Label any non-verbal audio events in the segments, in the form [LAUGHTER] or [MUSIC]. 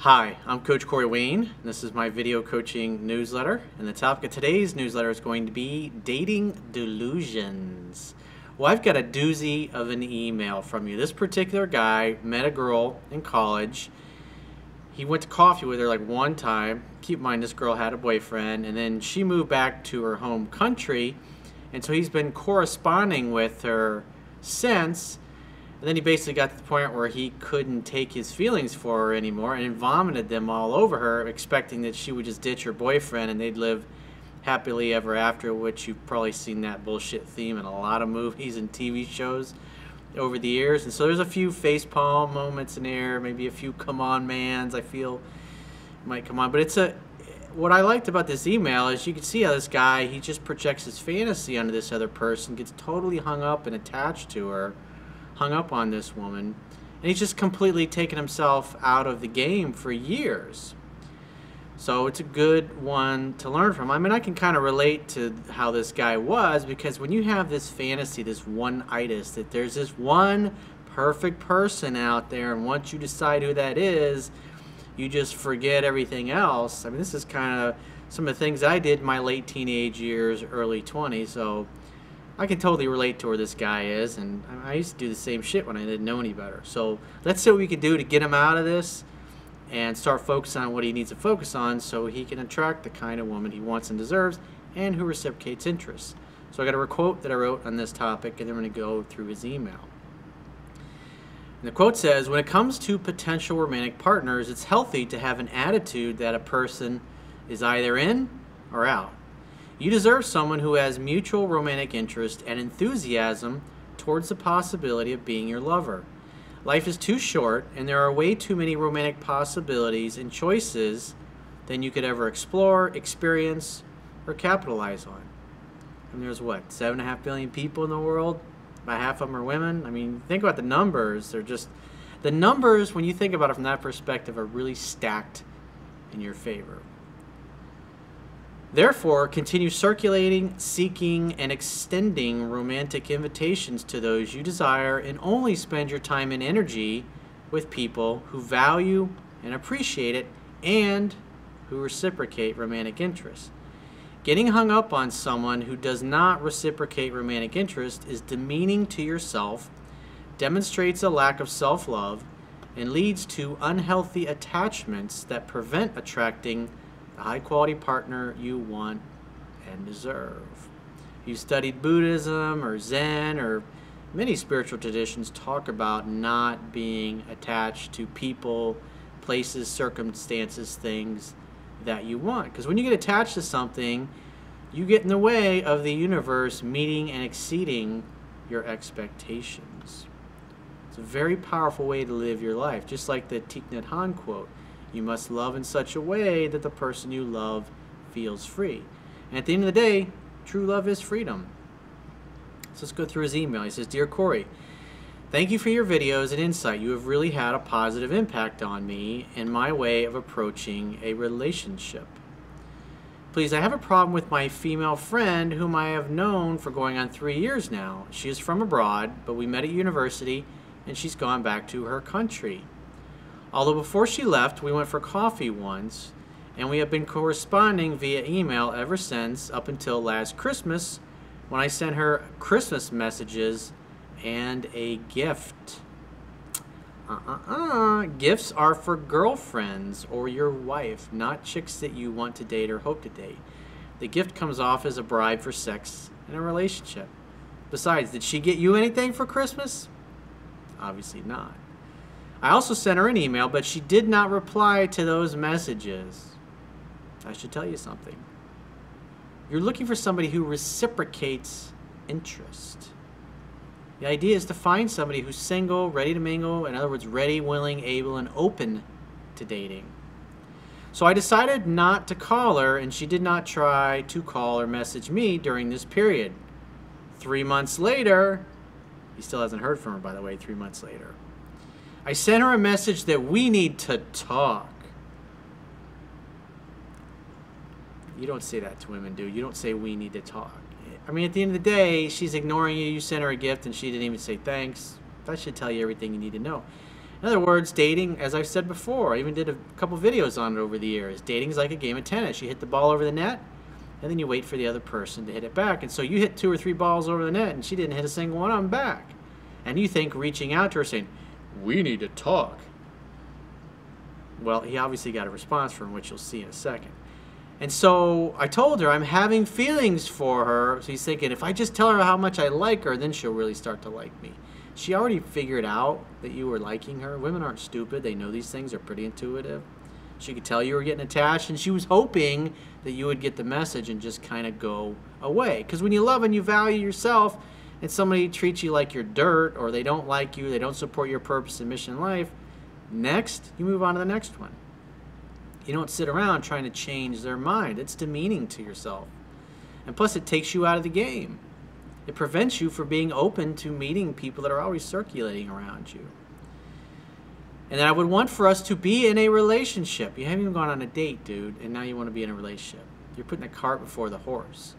Hi, I'm Coach Corey Wayne. This is my video coaching newsletter, and the topic of today's newsletter is going to be dating delusions. Well, I've got a doozy of an email from you. This particular guy met a girl in college. He went to coffee with her like one time. Keep in mind, this girl had a boyfriend, and then she moved back to her home country, and so he's been corresponding with her since and then he basically got to the point where he couldn't take his feelings for her anymore and vomited them all over her, expecting that she would just ditch her boyfriend and they'd live happily ever after, which you've probably seen that bullshit theme in a lot of movies and TV shows over the years. And so there's a few facepalm moments in there, maybe a few come on mans I feel might come on. But it's a what I liked about this email is you can see how this guy he just projects his fantasy onto this other person, gets totally hung up and attached to her hung up on this woman, and he's just completely taken himself out of the game for years. So it's a good one to learn from. I mean, I can kind of relate to how this guy was because when you have this fantasy, this one itis, that there's this one perfect person out there, and once you decide who that is, you just forget everything else. I mean, this is kind of some of the things I did in my late teenage years, early 20s. So I can totally relate to where this guy is, and I used to do the same shit when I didn't know any better. So let's see what we can do to get him out of this and start focusing on what he needs to focus on so he can attract the kind of woman he wants and deserves and who reciprocates interest. So I got a quote that I wrote on this topic, and I'm going to go through his email. And the quote says, When it comes to potential romantic partners, it's healthy to have an attitude that a person is either in or out. You deserve someone who has mutual romantic interest and enthusiasm towards the possibility of being your lover. Life is too short, and there are way too many romantic possibilities and choices than you could ever explore, experience, or capitalize on. And there's what, seven and a half billion people in the world? About half of them are women. I mean, think about the numbers. They're just, the numbers, when you think about it from that perspective, are really stacked in your favor. Therefore, continue circulating, seeking, and extending romantic invitations to those you desire, and only spend your time and energy with people who value and appreciate it and who reciprocate romantic interest. Getting hung up on someone who does not reciprocate romantic interest is demeaning to yourself, demonstrates a lack of self love, and leads to unhealthy attachments that prevent attracting high quality partner you want and deserve. You studied Buddhism or Zen or many spiritual traditions talk about not being attached to people, places, circumstances, things that you want. Because when you get attached to something, you get in the way of the universe meeting and exceeding your expectations. It's a very powerful way to live your life, just like the Thich Nhat Hanh quote. You must love in such a way that the person you love feels free. And at the end of the day, true love is freedom. So let's go through his email. He says, Dear Corey, thank you for your videos and insight. You have really had a positive impact on me and my way of approaching a relationship. Please, I have a problem with my female friend whom I have known for going on three years now. She is from abroad, but we met at university and she's gone back to her country. Although before she left, we went for coffee once, and we have been corresponding via email ever since up until last Christmas when I sent her Christmas messages and a gift. Uh-uh-uh. Gifts are for girlfriends or your wife, not chicks that you want to date or hope to date. The gift comes off as a bribe for sex in a relationship. Besides, did she get you anything for Christmas? Obviously not. I also sent her an email, but she did not reply to those messages. I should tell you something. You're looking for somebody who reciprocates interest. The idea is to find somebody who's single, ready to mingle, in other words, ready, willing, able, and open to dating. So I decided not to call her, and she did not try to call or message me during this period. Three months later, he still hasn't heard from her, by the way, three months later. I sent her a message that we need to talk. You don't say that to women, dude. You don't say we need to talk. I mean, at the end of the day, she's ignoring you. You sent her a gift and she didn't even say thanks. That should tell you everything you need to know. In other words, dating, as I've said before, I even did a couple videos on it over the years. Dating is like a game of tennis. You hit the ball over the net, and then you wait for the other person to hit it back. And so you hit two or three balls over the net, and she didn't hit a single one on back. And you think reaching out to her saying, We need to talk. Well, he obviously got a response from which you'll see in a second. And so I told her I'm having feelings for her. So he's thinking, if I just tell her how much I like her, then she'll really start to like me. She already figured out that you were liking her. Women aren't stupid. They know these things. They're pretty intuitive. She could tell you were getting attached, and she was hoping that you would get the message and just kind of go away. Because when you love and you value yourself, and somebody treats you like you're dirt, or they don't like you, they don't support your purpose and mission in life, next, you move on to the next one. You don't sit around trying to change their mind. It's demeaning to yourself. And plus, it takes you out of the game. It prevents you from being open to meeting people that are always circulating around you. And then I would want for us to be in a relationship. You haven't even gone on a date, dude, and now you want to be in a relationship. You're putting the cart before the horse.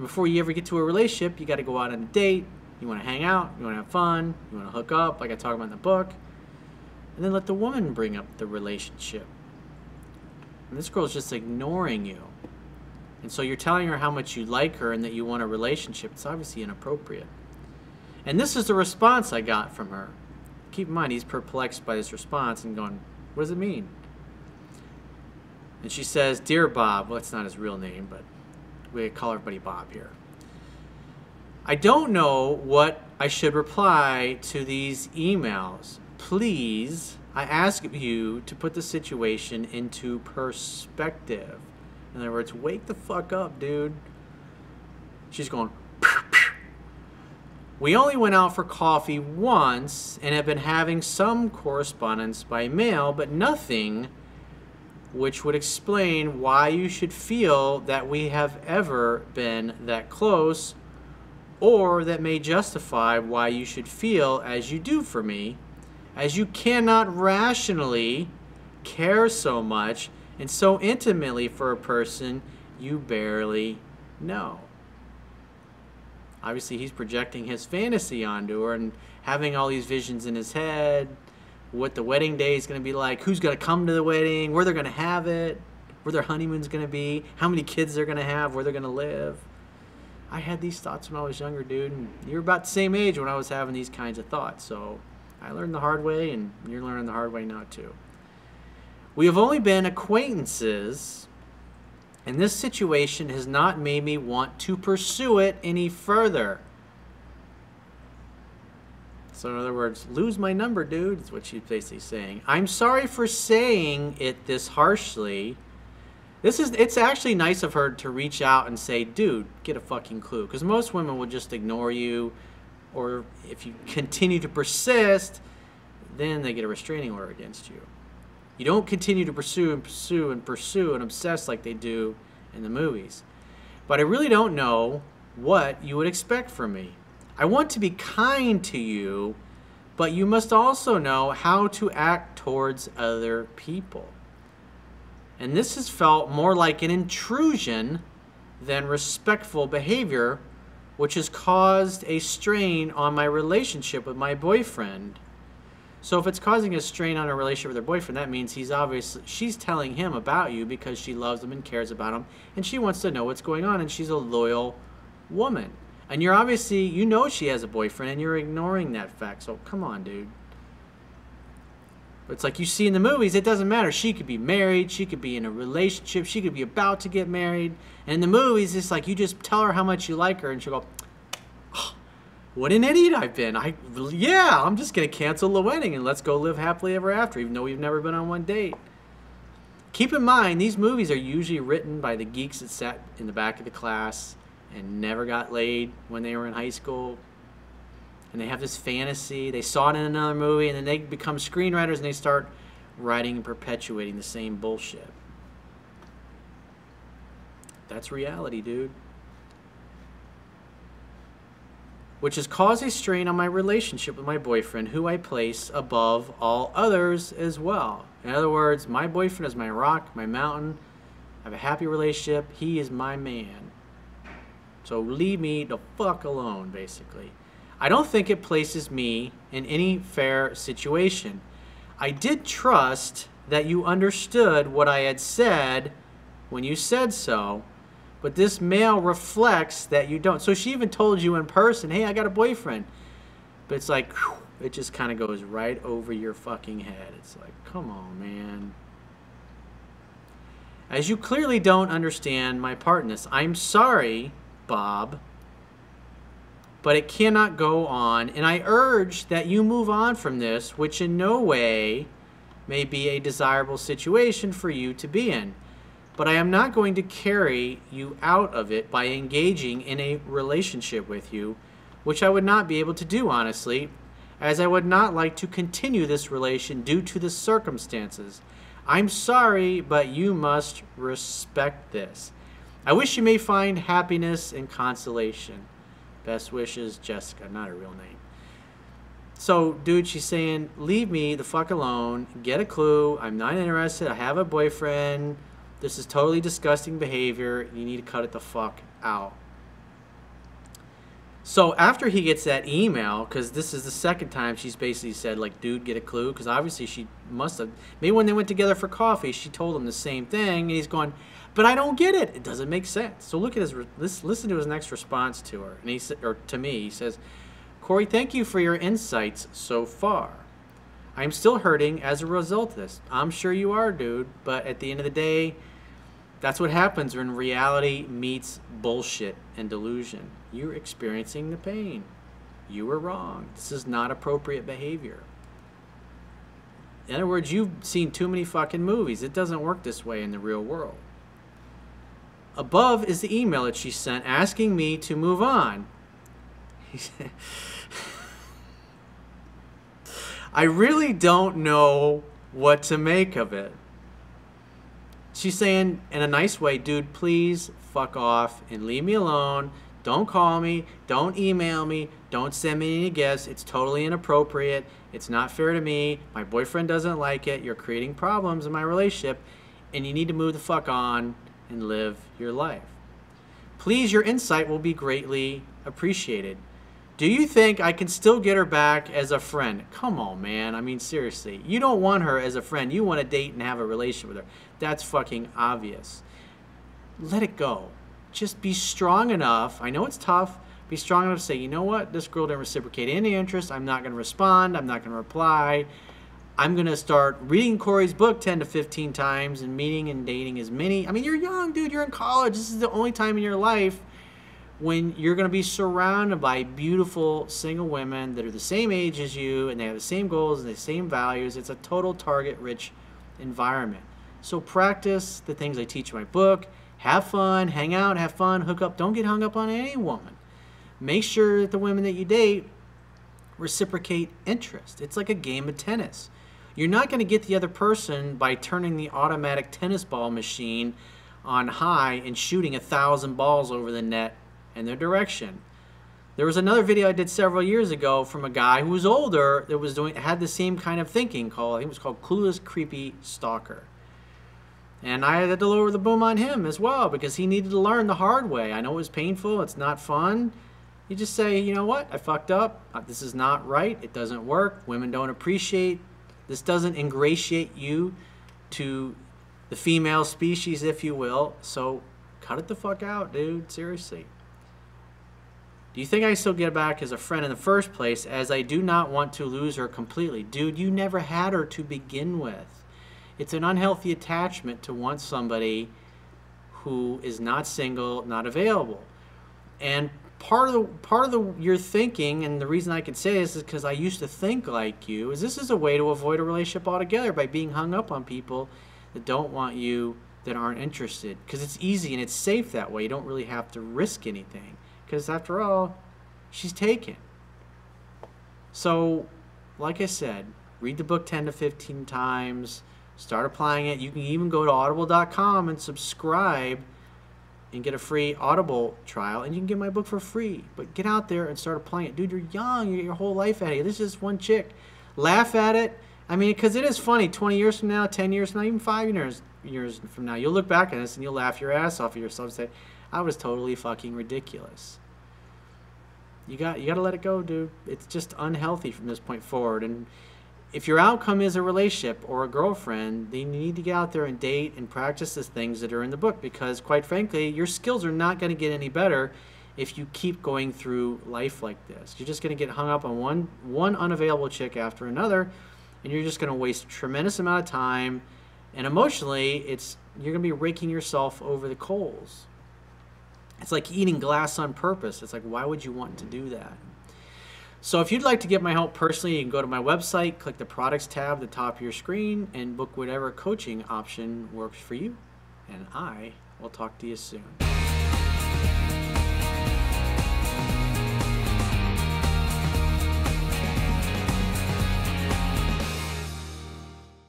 Before you ever get to a relationship, you got to go out on a date. You want to hang out. You want to have fun. You want to hook up, like I talk about in the book. And then let the woman bring up the relationship. And this girl's just ignoring you. And so you're telling her how much you like her and that you want a relationship. It's obviously inappropriate. And this is the response I got from her. Keep in mind, he's perplexed by this response and going, What does it mean? And she says, Dear Bob, well, that's not his real name, but we call everybody Bob here. I don't know what I should reply to these emails. Please, I ask you to put the situation into perspective. In other words, wake the fuck up, dude. She's going, pew, pew. We only went out for coffee once and have been having some correspondence by mail, but nothing which would explain why you should feel that we have ever been that close, or that may justify why you should feel as you do for me, as you cannot rationally care so much and so intimately for a person you barely know. Obviously, he's projecting his fantasy onto her and having all these visions in his head what the wedding day is going to be like, who's going to come to the wedding, where they're going to have it, where their honeymoon's going to be, how many kids they're going to have, where they're going to live. I had these thoughts when I was younger, dude, and you were about the same age when I was having these kinds of thoughts. So I learned the hard way, and you're learning the hard way now, too. We have only been acquaintances, and this situation has not made me want to pursue it any further. So, in other words, lose my number, dude, is what she's basically saying. I'm sorry for saying it this harshly. This is, it's actually nice of her to reach out and say, dude, get a fucking clue. Because most women will just ignore you, or if you [LAUGHS] continue to persist, then they get a restraining order against you. You don't continue to pursue and pursue and pursue and obsess like they do in the movies. But I really don't know what you would expect from me. I want to be kind to you, but you must also know how to act towards other people. And this has felt more like an intrusion than respectful behavior, which has caused a strain on my relationship with my boyfriend so if it's causing a strain on a relationship with her boyfriend, that means he's obviously she's telling him about you because she loves him and cares about him, and she wants to know what's going on, and she's a loyal woman. And you're obviously you know she has a boyfriend, and you're ignoring that fact. So come on, dude. It's like you see in the movies, it doesn't matter. She could be married, she could be in a relationship, she could be about to get married. And in the movies, it's like you just tell her how much you like her, and she'll go, what an idiot I've been. I yeah, I'm just gonna cancel the wedding and let's go live happily ever after, even though we've never been on one date. Keep in mind, these movies are usually written by the geeks that sat in the back of the class and never got laid when they were in high school. And they have this fantasy. They saw it in another movie, and then they become screenwriters and they start writing and perpetuating the same bullshit. That's reality, dude. which has caused a strain on my relationship with my boyfriend, who I place above all others as well. In other words, my boyfriend is my rock, my mountain. I have a happy relationship. He is my man. So leave me the fuck alone, basically. I don't think it places me in any fair situation. I did trust that you understood what I had said when you said so, but this mail reflects that you don't. So she even told you in person, hey, I got a boyfriend. But it's like, whew, it just kind of goes right over your fucking head. It's like, come on, man. As you clearly don't understand my part in this, I'm sorry, Bob, but it cannot go on, and I urge that you move on from this, which in no way may be a desirable situation for you to be in. But I am not going to carry you out of it by engaging in a relationship with you, which I would not be able to do, honestly, as I would not like to continue this relation due to the circumstances. I'm sorry, but you must respect this. I wish you may find happiness and consolation. Best wishes, Jessica. Not a real name. So, dude, she's saying, leave me the fuck alone. Get a clue. I'm not interested. I have a boyfriend. This is totally disgusting behavior. You need to cut it the fuck out. So after he gets that email, because this is the second time she's basically said, like, dude, get a clue, because obviously she must have. Maybe when they went together for coffee, she told him the same thing, and he's going, but I don't get it. It doesn't make sense. So look at his, listen, to his next response to her, and he or to me, he says, Corey, thank you for your insights so far. I'm still hurting as a result of this. I'm sure you are, dude, but at the end of the day, that's what happens when reality meets bullshit and delusion. You're experiencing the pain. You were wrong. This is not appropriate behavior. In other words, you've seen too many fucking movies. It doesn't work this way in the real world. Above is the email that she sent asking me to move on. I really don't know what to make of it. She's saying in a nice way, dude, please fuck off and leave me alone. Don't call me. Don't email me. Don't send me any gifts. It's totally inappropriate. It's not fair to me. My boyfriend doesn't like it. You're creating problems in my relationship, and you need to move the fuck on and live your life. Please, your insight will be greatly appreciated. Do you think I can still get her back as a friend? Come on, man. I mean, seriously. You don't want her as a friend. You want to date and have a relationship with her. That's fucking obvious. Let it go. Just be strong enough. I know it's tough. Be strong enough to say, you know what? This girl didn't reciprocate any interest. I'm not going to respond. I'm not going to reply. I'm going to start reading Corey's book 10 to 15 times and meeting and dating as many. I mean, you're young, dude. You're in college. This is the only time in your life when you're going to be surrounded by beautiful single women that are the same age as you and they have the same goals and the same values. It's a total target rich environment. So practice the things I teach in my book. Have fun, hang out, have fun, hook up. Don't get hung up on any woman. Make sure that the women that you date reciprocate interest. It's like a game of tennis. You're not going to get the other person by turning the automatic tennis ball machine on high and shooting a thousand balls over the net and their direction. There was another video I did several years ago from a guy who was older that was doing had the same kind of thinking called I think it was called Clueless Creepy Stalker. And I had to lower the boom on him as well because he needed to learn the hard way. I know it was painful, it's not fun. You just say, you know what, I fucked up. Uh, this is not right. It doesn't work. Women don't appreciate. This doesn't ingratiate you to the female species, if you will. So cut it the fuck out, dude. Seriously. Do you think I still get back as a friend in the first place as I do not want to lose her completely? Dude, you never had her to begin with. It's an unhealthy attachment to want somebody who is not single, not available. And part of the part of the your thinking and the reason I can say this is because I used to think like you is this is a way to avoid a relationship altogether by being hung up on people that don't want you that aren't interested because it's easy and it's safe that way you don't really have to risk anything because after all, she's taken. So, like I said, read the book 10 to 15 times, start applying it. You can even go to audible.com and subscribe and get a free Audible trial, and you can get my book for free. But get out there and start applying it. Dude, you're young, you get your whole life of you. This is just one chick. Laugh at it. I mean, because it is funny. 20 years from now, 10 years from now, even 5 years, years from now, you'll look back at this and you'll laugh your ass off at yourself and say, I was totally fucking ridiculous. You got you got to let it go, dude. It's just unhealthy from this point forward. And if your outcome is a relationship or a girlfriend, then you need to get out there and date and practice the things that are in the book because, quite frankly, your skills are not going to get any better if you keep going through life like this. You're just going to get hung up on one one unavailable chick after another, and you're just going to waste a tremendous amount of time. And emotionally, it's you're going to be raking yourself over the coals. It's like eating glass on purpose. It's like, why would you want to do that? So if you'd like to get my help personally, you can go to my website, click the products tab at the top of your screen, and book whatever coaching option works for you. And I will talk to you soon.